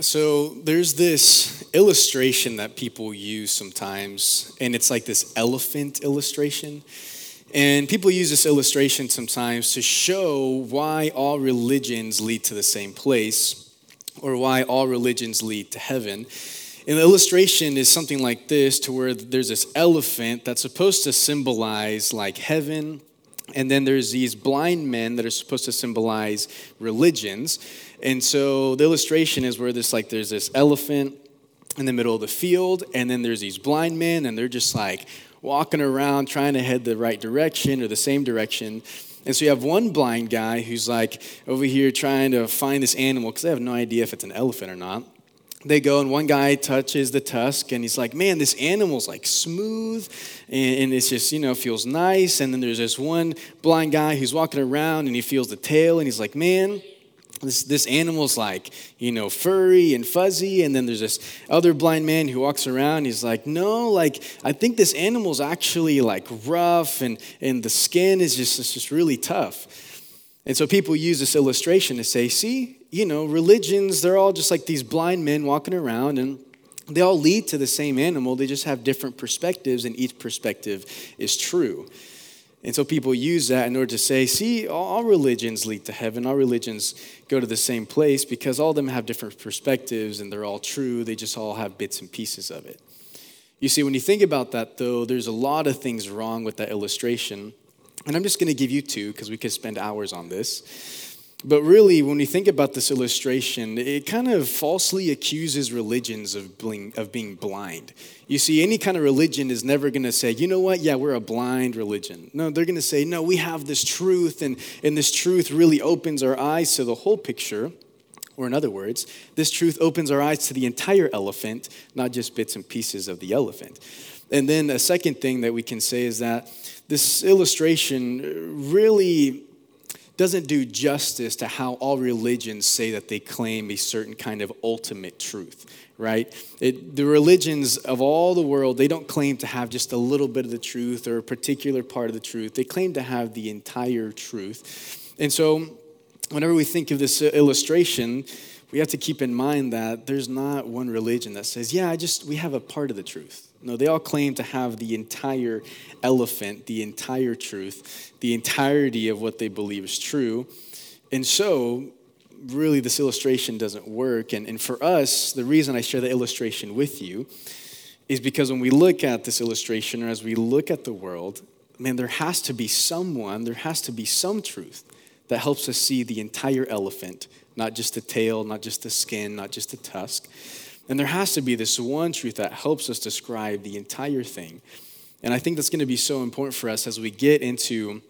So there's this illustration that people use sometimes, and it's like this elephant illustration. And people use this illustration sometimes to show why all religions lead to the same place, or why all religions lead to heaven. And the illustration is something like this to where there's this elephant that's supposed to symbolize like heaven, and then there's these blind men that are supposed to symbolize religions. And so the illustration is where this like there's this elephant in the middle of the field, and then there's these blind men, and they're just like walking around trying to head the right direction or the same direction. And so you have one blind guy who's like over here trying to find this animal because they have no idea if it's an elephant or not. They go and one guy touches the tusk and he's like, man, this animal's like smooth and, and it's just, you know, feels nice. And then there's this one blind guy who's walking around and he feels the tail and he's like, man, this, this animal's like, you know, furry and fuzzy. And then there's this other blind man who walks around. He's like, no, like, I think this animal's actually like rough and, and the skin is just, it's just really tough. And so people use this illustration to say, see, you know, religions, they're all just like these blind men walking around and they all lead to the same animal. They just have different perspectives, and each perspective is true. And so people use that in order to say, see, all religions lead to heaven. All religions go to the same place because all of them have different perspectives and they're all true. They just all have bits and pieces of it. You see, when you think about that, though, there's a lot of things wrong with that illustration. And I'm just going to give you two because we could spend hours on this. But really, when we think about this illustration, it kind of falsely accuses religions of being, of being blind. You see, any kind of religion is never going to say, you know what, yeah, we're a blind religion. No, they're going to say, no, we have this truth, and, and this truth really opens our eyes to the whole picture. Or, in other words, this truth opens our eyes to the entire elephant, not just bits and pieces of the elephant. And then a second thing that we can say is that this illustration really doesn't do justice to how all religions say that they claim a certain kind of ultimate truth, right? It, the religions of all the world, they don't claim to have just a little bit of the truth or a particular part of the truth. They claim to have the entire truth. And so, whenever we think of this illustration, we have to keep in mind that there's not one religion that says, yeah, I just, we have a part of the truth. No, they all claim to have the entire elephant, the entire truth, the entirety of what they believe is true. And so, really, this illustration doesn't work. And, and for us, the reason I share the illustration with you is because when we look at this illustration or as we look at the world, man, there has to be someone, there has to be some truth that helps us see the entire elephant, not just the tail, not just the skin, not just the tusk. And there has to be this one truth that helps us describe the entire thing. And I think that's going to be so important for us as we get into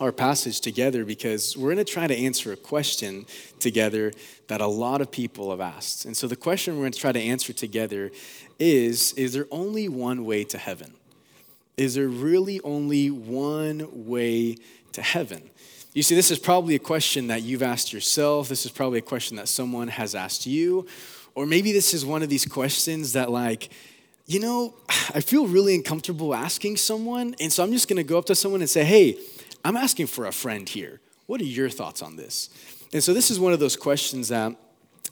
our passage together because we're going to try to answer a question together that a lot of people have asked. And so the question we're going to try to answer together is Is there only one way to heaven? Is there really only one way to heaven? You see, this is probably a question that you've asked yourself. This is probably a question that someone has asked you. Or maybe this is one of these questions that, like, you know, I feel really uncomfortable asking someone. And so I'm just going to go up to someone and say, hey, I'm asking for a friend here. What are your thoughts on this? And so this is one of those questions that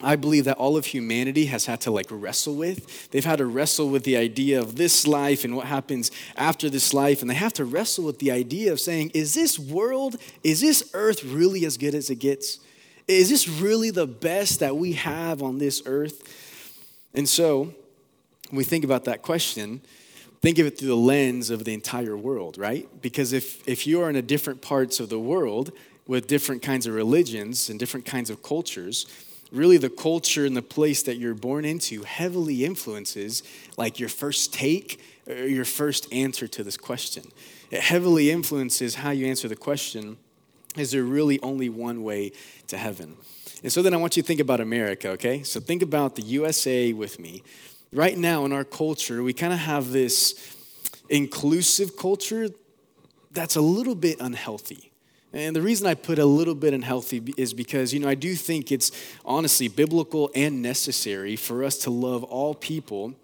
I believe that all of humanity has had to like wrestle with. They've had to wrestle with the idea of this life and what happens after this life. And they have to wrestle with the idea of saying, is this world, is this earth really as good as it gets? Is this really the best that we have on this earth? And so, when we think about that question, think of it through the lens of the entire world, right? Because if, if you are in a different parts of the world with different kinds of religions and different kinds of cultures, really the culture and the place that you're born into heavily influences like your first take or your first answer to this question. It heavily influences how you answer the question is there really only one way to heaven? And so then I want you to think about America, okay? So think about the USA with me. Right now in our culture, we kind of have this inclusive culture that's a little bit unhealthy. And the reason I put a little bit unhealthy is because, you know, I do think it's honestly biblical and necessary for us to love all people,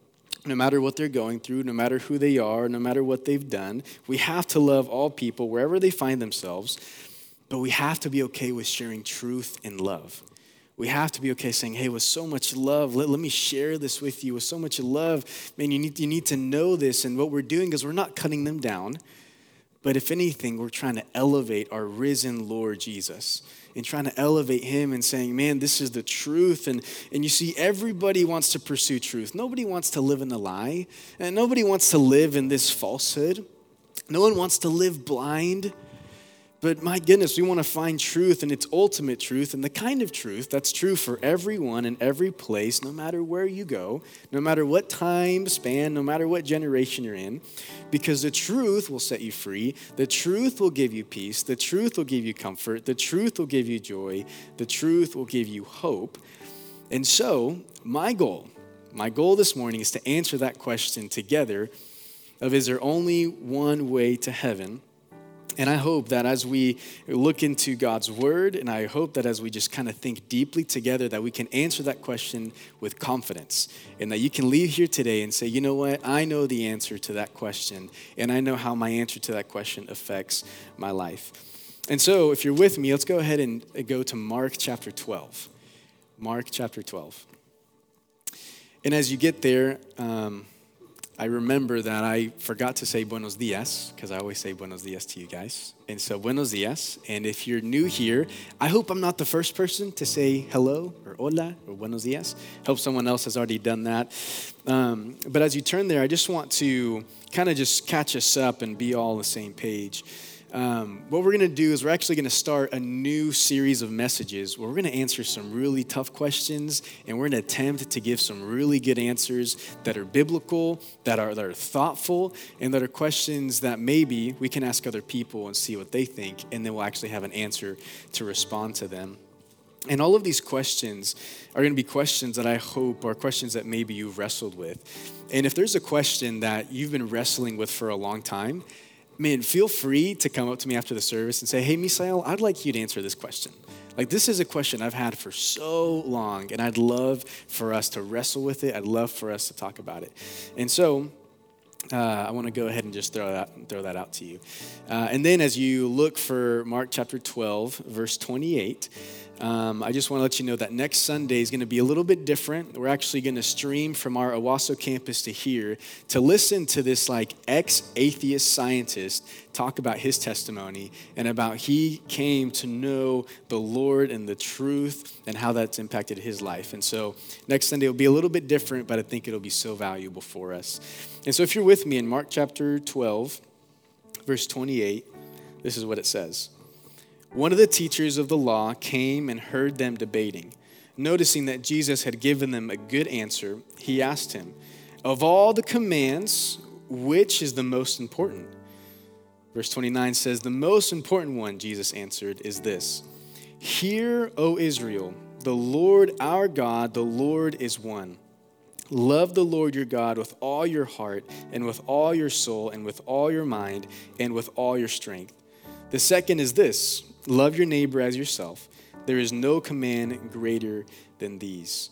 no matter what they're going through, no matter who they are, no matter what they've done. We have to love all people wherever they find themselves but we have to be okay with sharing truth and love. We have to be okay saying, hey, with so much love, let, let me share this with you. With so much love, man, you need, you need to know this. And what we're doing is we're not cutting them down, but if anything, we're trying to elevate our risen Lord Jesus and trying to elevate him and saying, man, this is the truth. And, and you see, everybody wants to pursue truth. Nobody wants to live in a lie, and nobody wants to live in this falsehood. No one wants to live blind. But my goodness, we want to find truth and its ultimate truth and the kind of truth that's true for everyone in every place, no matter where you go, no matter what time span, no matter what generation you're in, because the truth will set you free. The truth will give you peace. The truth will give you comfort. The truth will give you joy. The truth will give you hope. And so, my goal, my goal this morning is to answer that question together of is there only one way to heaven? And I hope that as we look into God's word, and I hope that as we just kind of think deeply together, that we can answer that question with confidence. And that you can leave here today and say, you know what? I know the answer to that question, and I know how my answer to that question affects my life. And so, if you're with me, let's go ahead and go to Mark chapter 12. Mark chapter 12. And as you get there, um, I remember that I forgot to say buenos dias because I always say buenos dias to you guys. And so, buenos dias. And if you're new here, I hope I'm not the first person to say hello or hola or buenos dias. Hope someone else has already done that. Um, but as you turn there, I just want to kind of just catch us up and be all on the same page. Um, what we're going to do is we're actually going to start a new series of messages where we're going to answer some really tough questions and we're going to attempt to give some really good answers that are biblical, that are, that are thoughtful, and that are questions that maybe we can ask other people and see what they think, and then we'll actually have an answer to respond to them. And all of these questions are going to be questions that I hope are questions that maybe you've wrestled with. And if there's a question that you've been wrestling with for a long time, man, feel free to come up to me after the service and say, hey, Misael, I'd like you to answer this question. Like, this is a question I've had for so long, and I'd love for us to wrestle with it. I'd love for us to talk about it. And so, uh, I want to go ahead and just throw that, throw that out to you. Uh, and then, as you look for Mark chapter 12, verse 28, um, I just want to let you know that next Sunday is going to be a little bit different. We're actually going to stream from our Owasso campus to here to listen to this like ex-atheist scientist talk about his testimony and about he came to know the Lord and the truth and how that's impacted his life. And so next Sunday will be a little bit different, but I think it'll be so valuable for us. And so if you're with me in Mark chapter 12, verse 28, this is what it says. One of the teachers of the law came and heard them debating. Noticing that Jesus had given them a good answer, he asked him, Of all the commands, which is the most important? Verse 29 says, The most important one, Jesus answered, is this Hear, O Israel, the Lord our God, the Lord is one. Love the Lord your God with all your heart, and with all your soul, and with all your mind, and with all your strength. The second is this Love your neighbor as yourself. There is no command greater than these.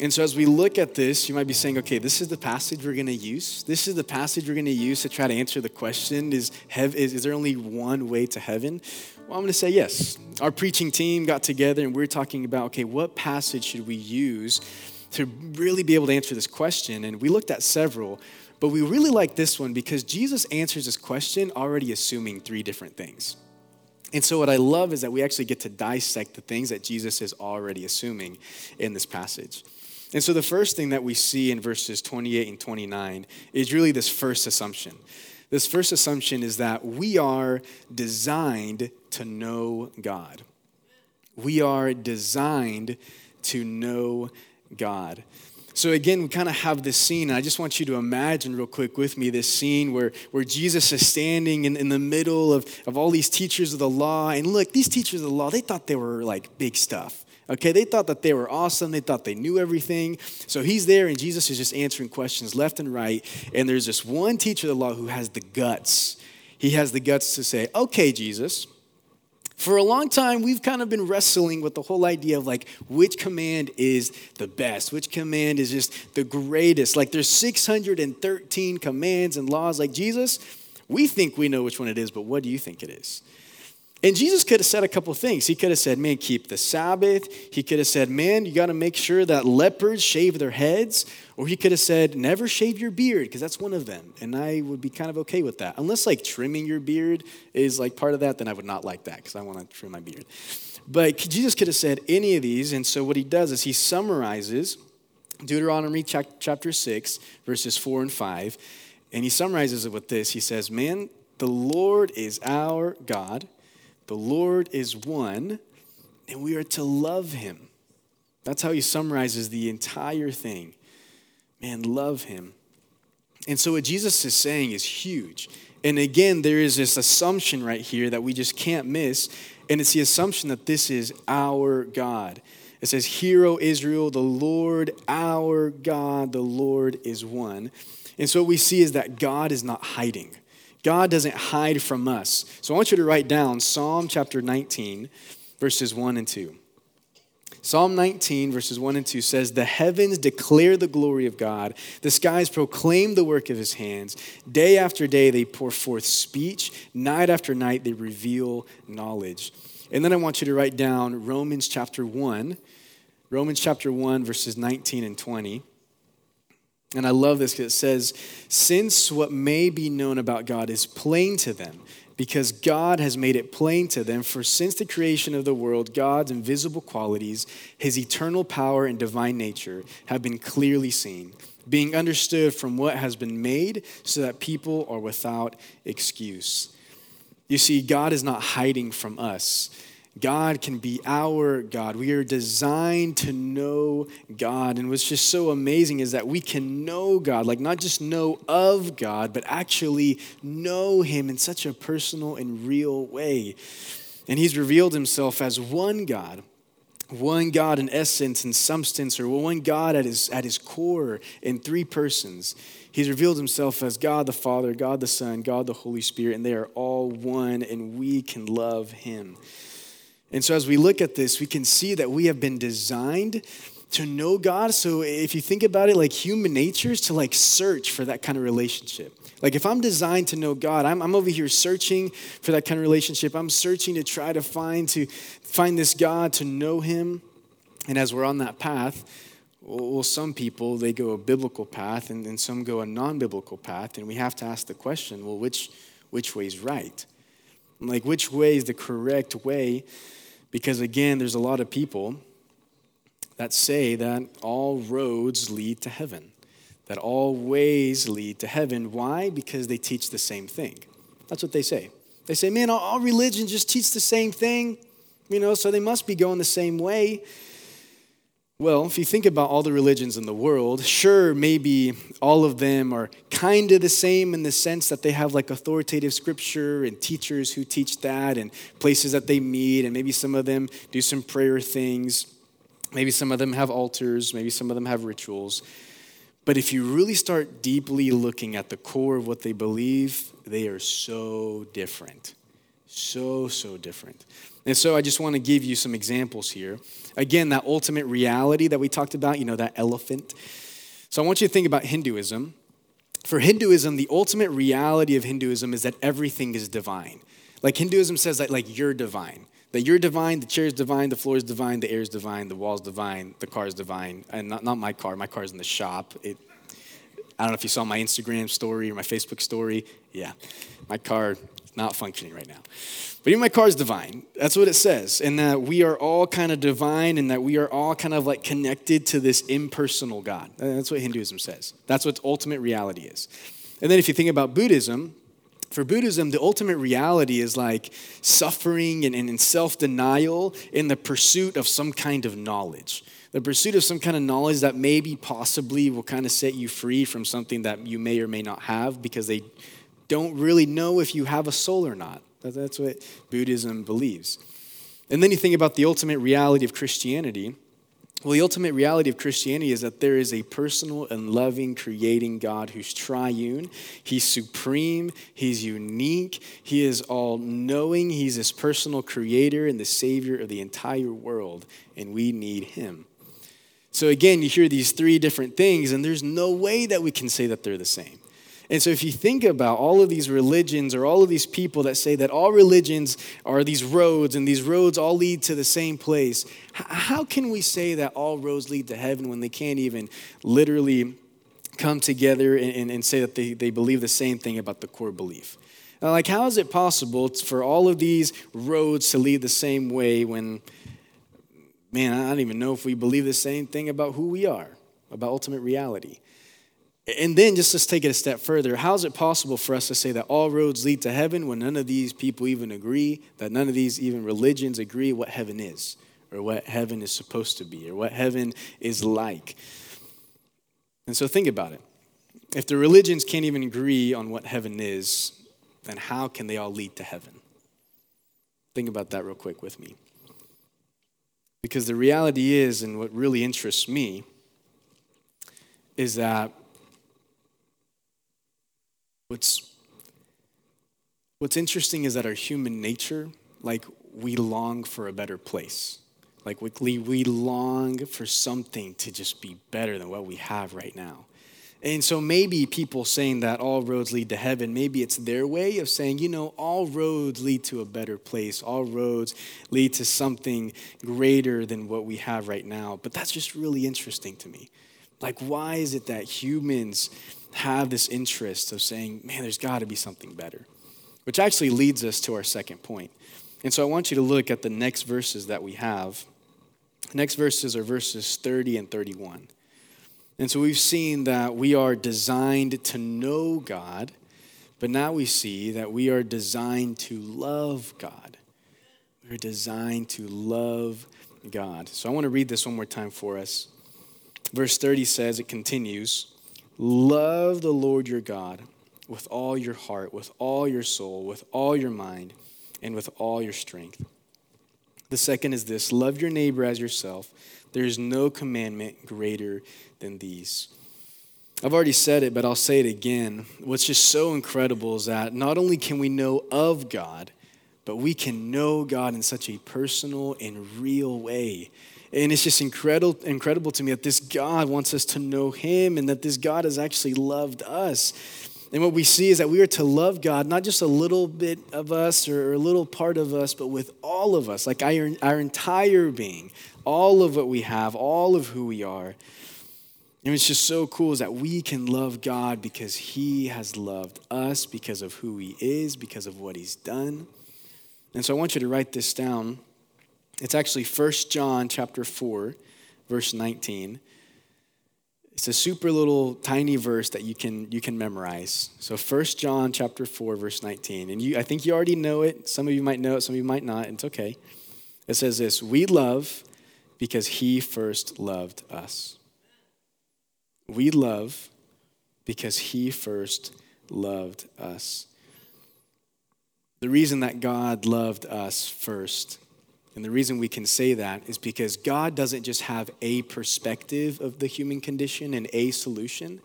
And so, as we look at this, you might be saying, okay, this is the passage we're going to use. This is the passage we're going to use to try to answer the question is, is, is there only one way to heaven? Well, I'm going to say yes. Our preaching team got together and we we're talking about, okay, what passage should we use to really be able to answer this question? And we looked at several, but we really like this one because Jesus answers this question already assuming three different things. And so, what I love is that we actually get to dissect the things that Jesus is already assuming in this passage. And so, the first thing that we see in verses 28 and 29 is really this first assumption. This first assumption is that we are designed to know God. We are designed to know God. So again, we kind of have this scene, I just want you to imagine real quick with me this scene where, where Jesus is standing in, in the middle of, of all these teachers of the law. And look, these teachers of the law, they thought they were like big stuff. Okay, they thought that they were awesome. They thought they knew everything. So he's there, and Jesus is just answering questions left and right. And there's this one teacher of the law who has the guts. He has the guts to say, Okay, Jesus, for a long time, we've kind of been wrestling with the whole idea of like which command is the best, which command is just the greatest. Like there's 613 commands and laws. Like Jesus, we think we know which one it is, but what do you think it is? And Jesus could have said a couple things. He could have said, man, keep the Sabbath. He could have said, man, you got to make sure that leopards shave their heads. Or he could have said, never shave your beard, because that's one of them. And I would be kind of okay with that. Unless like trimming your beard is like part of that, then I would not like that, because I want to trim my beard. But Jesus could have said any of these. And so what he does is he summarizes Deuteronomy chapter 6, verses 4 and 5. And he summarizes it with this He says, Man, the Lord is our God. The Lord is one, and we are to love him. That's how he summarizes the entire thing. Man, love him. And so, what Jesus is saying is huge. And again, there is this assumption right here that we just can't miss. And it's the assumption that this is our God. It says, Hear, O Israel, the Lord our God, the Lord is one. And so, what we see is that God is not hiding. God doesn't hide from us. So I want you to write down Psalm chapter 19, verses 1 and 2. Psalm 19, verses 1 and 2 says, The heavens declare the glory of God, the skies proclaim the work of his hands. Day after day they pour forth speech, night after night they reveal knowledge. And then I want you to write down Romans chapter 1, Romans chapter 1, verses 19 and 20. And I love this because it says, Since what may be known about God is plain to them, because God has made it plain to them, for since the creation of the world, God's invisible qualities, his eternal power and divine nature, have been clearly seen, being understood from what has been made, so that people are without excuse. You see, God is not hiding from us. God can be our God. We are designed to know God. And what's just so amazing is that we can know God, like not just know of God, but actually know Him in such a personal and real way. And He's revealed Himself as one God. One God in essence and substance, or one God at his, at his core in three persons. He's revealed himself as God the Father, God the Son, God the Holy Spirit, and they are all one, and we can love him. And so as we look at this, we can see that we have been designed to know God. So if you think about it, like human nature is to like search for that kind of relationship. Like if I'm designed to know God, I'm, I'm over here searching for that kind of relationship. I'm searching to try to find to find this God, to know him. And as we're on that path, well, some people they go a biblical path and, and some go a non-biblical path. And we have to ask the question, well, which which way is right? Like which way is the correct way? Because again, there's a lot of people that say that all roads lead to heaven, that all ways lead to heaven. Why? Because they teach the same thing. That's what they say. They say, man, all religions just teach the same thing, you know, so they must be going the same way. Well, if you think about all the religions in the world, sure, maybe all of them are kind of the same in the sense that they have like authoritative scripture and teachers who teach that and places that they meet, and maybe some of them do some prayer things. Maybe some of them have altars, maybe some of them have rituals. But if you really start deeply looking at the core of what they believe, they are so different. So, so different. And so I just want to give you some examples here. Again, that ultimate reality that we talked about, you know, that elephant. So I want you to think about Hinduism. For Hinduism, the ultimate reality of Hinduism is that everything is divine. Like Hinduism says that like you're divine. That you're divine, the chair is divine, the floor is divine, the air is divine, the wall is divine, the car is divine. And not, not my car, my car is in the shop. It, I don't know if you saw my Instagram story or my Facebook story. Yeah, my car not functioning right now. But even my car is divine. That's what it says. And that we are all kind of divine and that we are all kind of like connected to this impersonal God. That's what Hinduism says. That's what ultimate reality is. And then if you think about Buddhism, for Buddhism, the ultimate reality is like suffering and, and self denial in the pursuit of some kind of knowledge. The pursuit of some kind of knowledge that maybe possibly will kind of set you free from something that you may or may not have because they don't really know if you have a soul or not. That's what Buddhism believes. And then you think about the ultimate reality of Christianity. Well, the ultimate reality of Christianity is that there is a personal and loving, creating God who's triune. He's supreme. He's unique. He is all knowing. He's this personal creator and the savior of the entire world, and we need him. So, again, you hear these three different things, and there's no way that we can say that they're the same. And so, if you think about all of these religions or all of these people that say that all religions are these roads and these roads all lead to the same place, how can we say that all roads lead to heaven when they can't even literally come together and, and, and say that they, they believe the same thing about the core belief? Like, how is it possible for all of these roads to lead the same way when, man, I don't even know if we believe the same thing about who we are, about ultimate reality? And then just let's take it a step further. How is it possible for us to say that all roads lead to heaven when none of these people even agree, that none of these even religions agree what heaven is, or what heaven is supposed to be, or what heaven is like? And so think about it. If the religions can't even agree on what heaven is, then how can they all lead to heaven? Think about that real quick with me. Because the reality is, and what really interests me, is that What's, what's interesting is that our human nature, like we long for a better place. Like we, we long for something to just be better than what we have right now. And so maybe people saying that all roads lead to heaven, maybe it's their way of saying, you know, all roads lead to a better place. All roads lead to something greater than what we have right now. But that's just really interesting to me. Like, why is it that humans have this interest of saying, man, there's got to be something better. Which actually leads us to our second point. And so I want you to look at the next verses that we have. The next verses are verses 30 and 31. And so we've seen that we are designed to know God, but now we see that we are designed to love God. We're designed to love God. So I want to read this one more time for us. Verse 30 says, it continues. Love the Lord your God with all your heart, with all your soul, with all your mind, and with all your strength. The second is this love your neighbor as yourself. There is no commandment greater than these. I've already said it, but I'll say it again. What's just so incredible is that not only can we know of God, but we can know God in such a personal and real way. And it's just incredible, incredible to me that this God wants us to know Him and that this God has actually loved us. And what we see is that we are to love God, not just a little bit of us or a little part of us, but with all of us, like our, our entire being, all of what we have, all of who we are. And it's just so cool is that we can love God because He has loved us, because of who He is, because of what He's done. And so I want you to write this down. It's actually 1 John chapter 4, verse 19. It's a super little tiny verse that you can you can memorize. So 1 John chapter 4 verse 19. And you I think you already know it. Some of you might know it, some of you might not. It's okay. It says this, "We love because he first loved us." We love because he first loved us. The reason that God loved us first and the reason we can say that is because God doesn't just have a perspective of the human condition and a solution.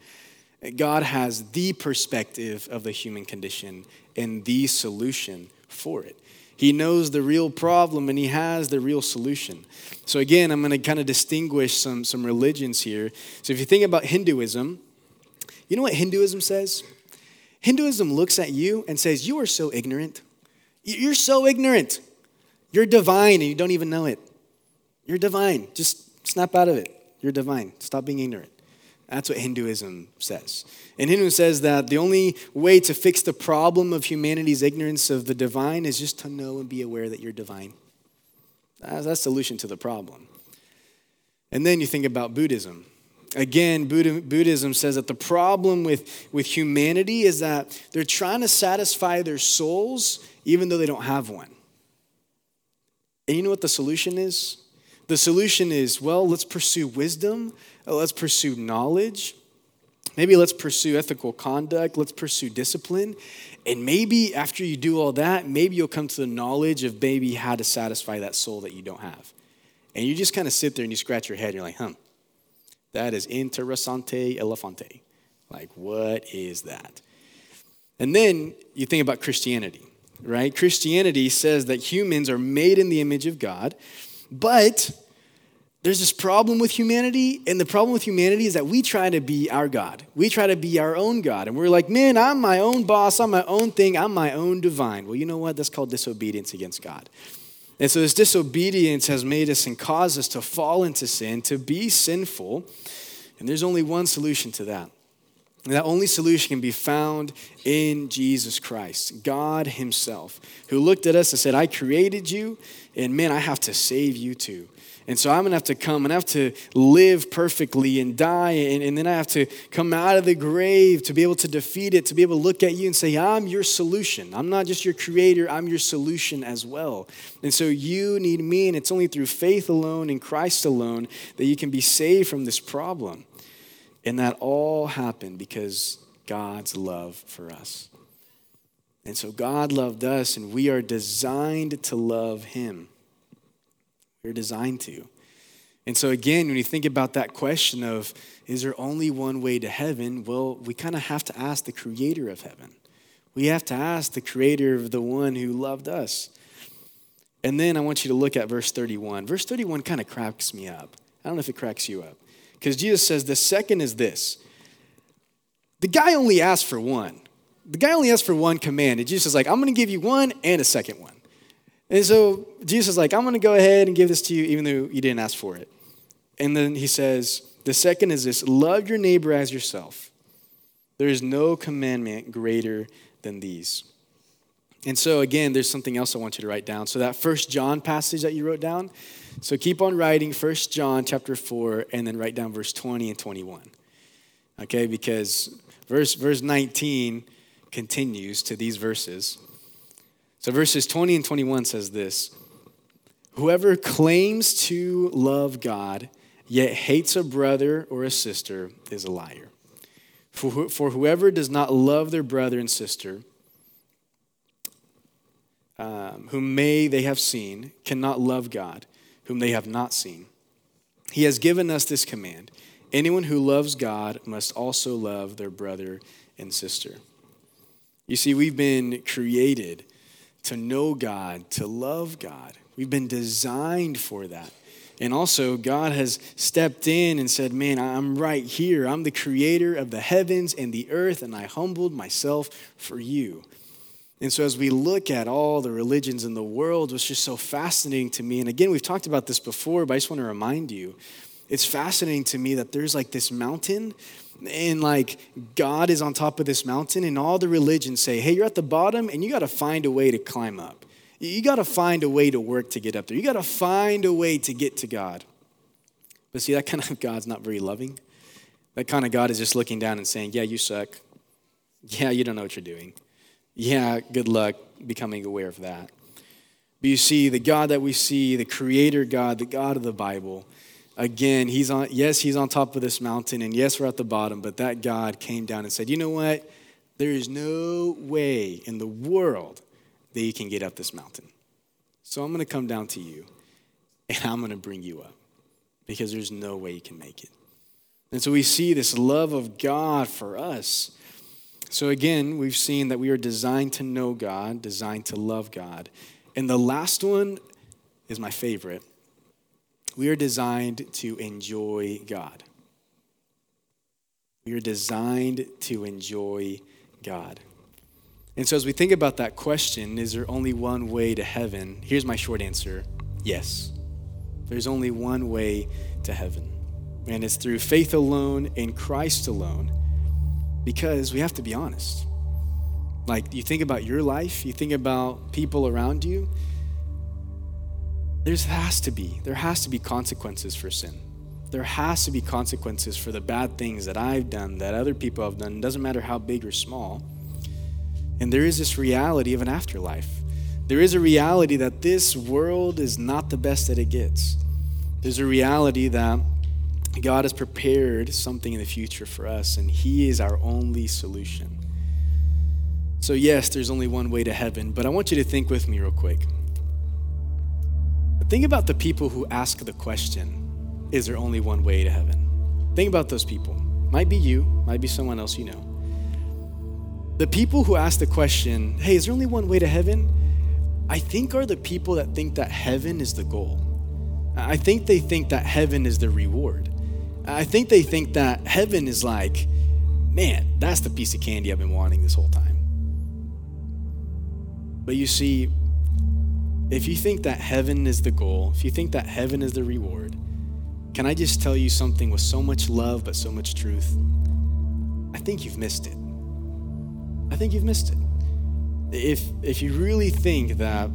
God has the perspective of the human condition and the solution for it. He knows the real problem and he has the real solution. So, again, I'm going to kind of distinguish some, some religions here. So, if you think about Hinduism, you know what Hinduism says? Hinduism looks at you and says, You are so ignorant. You're so ignorant. You're divine and you don't even know it. You're divine. Just snap out of it. You're divine. Stop being ignorant. That's what Hinduism says. And Hinduism says that the only way to fix the problem of humanity's ignorance of the divine is just to know and be aware that you're divine. That's the solution to the problem. And then you think about Buddhism. Again, Buddhism says that the problem with, with humanity is that they're trying to satisfy their souls even though they don't have one. And you know what the solution is? The solution is well, let's pursue wisdom, uh, let's pursue knowledge, maybe let's pursue ethical conduct, let's pursue discipline. And maybe after you do all that, maybe you'll come to the knowledge of maybe how to satisfy that soul that you don't have. And you just kind of sit there and you scratch your head and you're like, huh, that is interessante elefante. Like, what is that? And then you think about Christianity right? Christianity says that humans are made in the image of God, but there's this problem with humanity, and the problem with humanity is that we try to be our God. We try to be our own God. And we're like, man, I'm my own boss, I'm my own thing, I'm my own divine. Well, you know what? That's called disobedience against God. And so this disobedience has made us and caused us to fall into sin, to be sinful. And there's only one solution to that. And that only solution can be found in Jesus Christ, God Himself, who looked at us and said, I created you, and man, I have to save you too. And so I'm to have to come and I have to live perfectly and die. And, and, then I have to come out of the grave to be able to defeat it, to be able to look at you and say, I'm your solution. I'm not just your creator, I'm your solution as well. And so you need me. And it's only through faith alone in Christ alone that you can be saved from this problem. And that all happened because God's love for us. And so God loved us, and we are designed to love Him. We're designed to. And so, again, when you think about that question of, is there only one way to heaven? Well, we kind of have to ask the creator of heaven. We have to ask the creator of the one who loved us. And then I want you to look at verse 31. Verse 31 kind of cracks me up. I don't know if it cracks you up. Because Jesus says, the second is this. The guy only asked for one. The guy only asked for one command. And Jesus is like, I'm going to give you one and a second one. And so Jesus is like, I'm going to go ahead and give this to you, even though you didn't ask for it. And then he says, The second is this love your neighbor as yourself. There is no commandment greater than these. And so, again, there's something else I want you to write down. So, that first John passage that you wrote down, so keep on writing First John chapter 4, and then write down verse 20 and 21. Okay, because verse, verse 19 continues to these verses. So verses 20 and 21 says this Whoever claims to love God, yet hates a brother or a sister, is a liar. For, for whoever does not love their brother and sister, um, whom may they have seen, cannot love God, whom they have not seen. He has given us this command anyone who loves God must also love their brother and sister. You see, we've been created to know God, to love God. We've been designed for that. And also, God has stepped in and said, Man, I'm right here. I'm the creator of the heavens and the earth, and I humbled myself for you. And so, as we look at all the religions in the world, what's just so fascinating to me, and again, we've talked about this before, but I just want to remind you it's fascinating to me that there's like this mountain and like God is on top of this mountain, and all the religions say, hey, you're at the bottom, and you got to find a way to climb up. You got to find a way to work to get up there. You got to find a way to get to God. But see, that kind of God's not very loving. That kind of God is just looking down and saying, yeah, you suck. Yeah, you don't know what you're doing. Yeah, good luck becoming aware of that. But you see, the God that we see, the creator God, the God of the Bible, again, he's on, yes, he's on top of this mountain, and yes, we're at the bottom, but that God came down and said, you know what? There is no way in the world that you can get up this mountain. So I'm going to come down to you, and I'm going to bring you up because there's no way you can make it. And so we see this love of God for us. So again, we've seen that we are designed to know God, designed to love God. And the last one is my favorite we are designed to enjoy God. We are designed to enjoy God. And so, as we think about that question, is there only one way to heaven? Here's my short answer yes. There's only one way to heaven. And it's through faith alone in Christ alone. Because we have to be honest. Like, you think about your life, you think about people around you, there has to be there has to be consequences for sin. There has to be consequences for the bad things that i've done that other people have done it doesn't matter how big or small. And there is this reality of an afterlife. There is a reality that this world is not the best that it gets. There's a reality that god has prepared something in the future for us and he is our only solution so yes there's only one way to heaven but i want you to think with me real quick Think about the people who ask the question, is there only one way to heaven? Think about those people. Might be you, might be someone else you know. The people who ask the question, hey, is there only one way to heaven? I think are the people that think that heaven is the goal. I think they think that heaven is the reward. I think they think that heaven is like, man, that's the piece of candy I've been wanting this whole time. But you see, if you think that heaven is the goal, if you think that heaven is the reward, can I just tell you something with so much love but so much truth? I think you've missed it. I think you've missed it. If if you really think that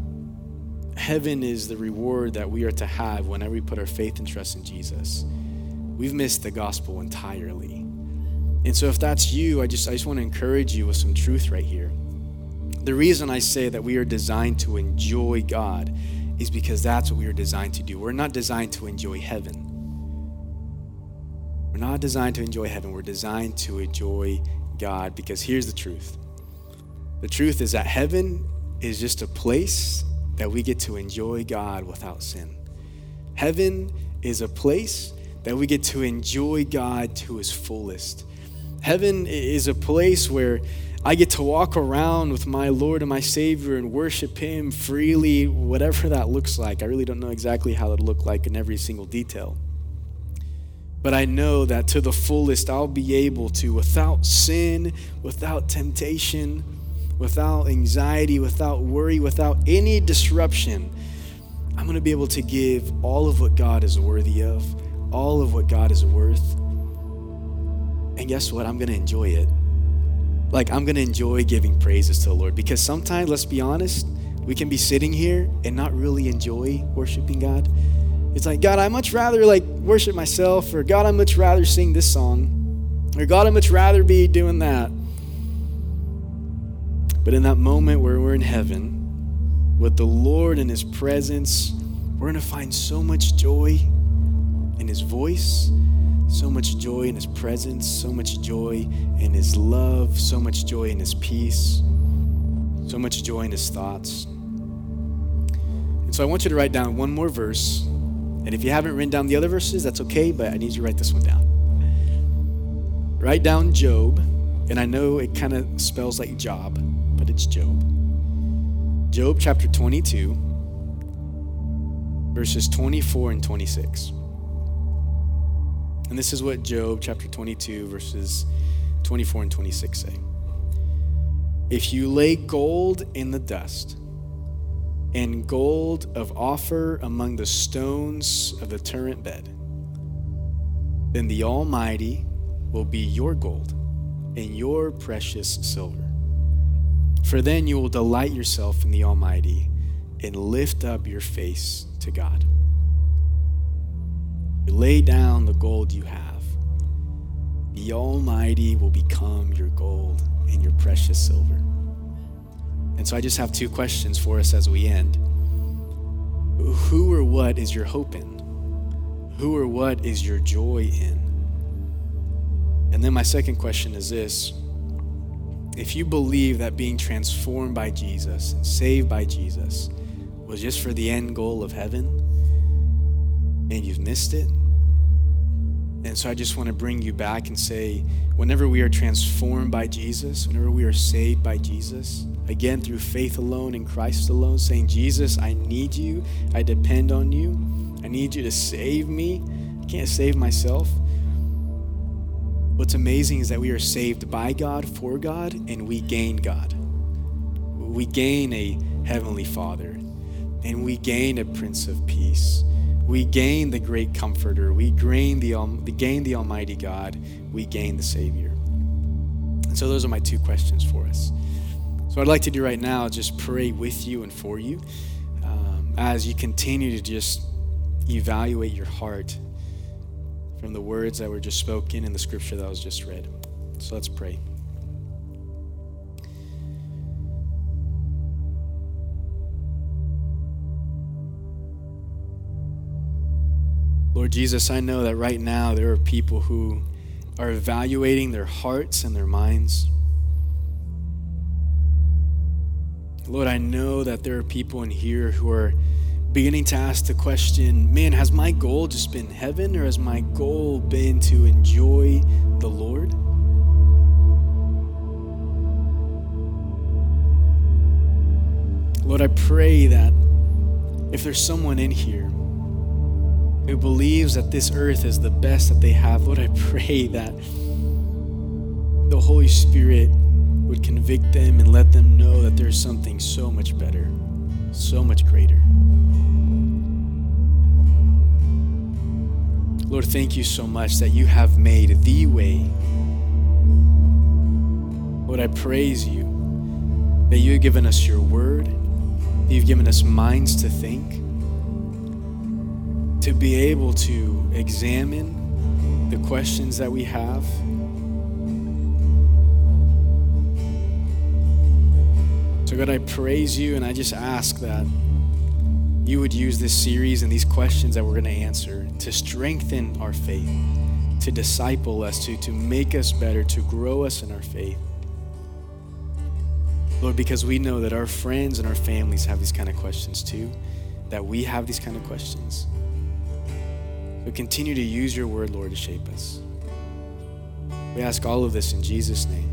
heaven is the reward that we are to have whenever we put our faith and trust in Jesus, we've missed the gospel entirely. And so if that's you, I just I just want to encourage you with some truth right here. The reason I say that we are designed to enjoy God is because that's what we are designed to do. We're not designed to enjoy heaven. We're not designed to enjoy heaven. We're designed to enjoy God because here's the truth. The truth is that heaven is just a place that we get to enjoy God without sin. Heaven is a place that we get to enjoy God to his fullest. Heaven is a place where I get to walk around with my Lord and my Savior and worship Him freely, whatever that looks like. I really don't know exactly how it'll look like in every single detail. But I know that to the fullest, I'll be able to, without sin, without temptation, without anxiety, without worry, without any disruption, I'm going to be able to give all of what God is worthy of, all of what God is worth. And guess what? I'm going to enjoy it. Like, I'm going to enjoy giving praises to the Lord because sometimes, let's be honest, we can be sitting here and not really enjoy worshiping God. It's like, God, I much rather like worship myself, or God, I much rather sing this song, or God, I much rather be doing that. But in that moment where we're in heaven with the Lord in His presence, we're going to find so much joy in His voice, so much joy in His presence, so much joy in His love, so much joy in His peace, so much joy in His thoughts. And so I want you to write down one more verse. And if you haven't written down the other verses, that's okay, but I need you to write this one down. Write down Job, and I know it kind of spells like job but it's Job. Job chapter 22, verses 24 and 26. And this is what Job chapter 22, verses 24 and 26 say. If you lay gold in the dust, and gold of Ophir among the stones of the torrent bed, then the Almighty will be your gold and your precious silver. For then you will delight yourself in the Almighty and lift up your face to God. You lay down the gold you have. The Almighty will become your gold and your precious silver. And so I just have two questions for us as we end. Who or what is your hope in? Who or what is your joy in? And then my second question is this if you believe that being transformed by Jesus and saved by Jesus was just for the end goal of heaven, and you've missed it. And so I just want to bring you back and say, whenever we are transformed by Jesus, whenever we are saved by Jesus, again through faith alone in Christ alone, saying, Jesus, I need you, I depend on you, I need you to save me, I can't save myself. What's amazing is that we are saved by God, for God, and we gain God. We gain a heavenly Father, and we gain a Prince of Peace. We gain the great Comforter. We gain the, gain the Almighty God. We gain the Savior. And so, those are my two questions for us. So, I'd like to do right now just pray with you and for you um, as you continue to just evaluate your heart from the words that were just spoken in the scripture that was just read. So let's pray. Jesus, I know that right now there are people who are evaluating their hearts and their minds. Lord, I know that there are people in here who are beginning to ask the question man, has my goal just been heaven or has my goal been to enjoy the Lord? Lord, I pray that if there's someone in here who believes that this earth is the best that they have, Lord, I pray that the Holy Spirit would convict them and let them know that there's something so much better, so much greater. Lord, thank you so much that you have made the way. Lord, I praise you that you have given us your word, that you've given us minds to think, to be able to examine the questions that we have. So, God, I praise you and I just ask that you would use this series and these questions that we're going to answer to strengthen our faith, to disciple us, to, to make us better, to grow us in our faith. Lord, because we know that our friends and our families have these kind of questions too, that we have these kind of questions. So continue to use your word, Lord, to shape us. We ask all of this in Jesus' name.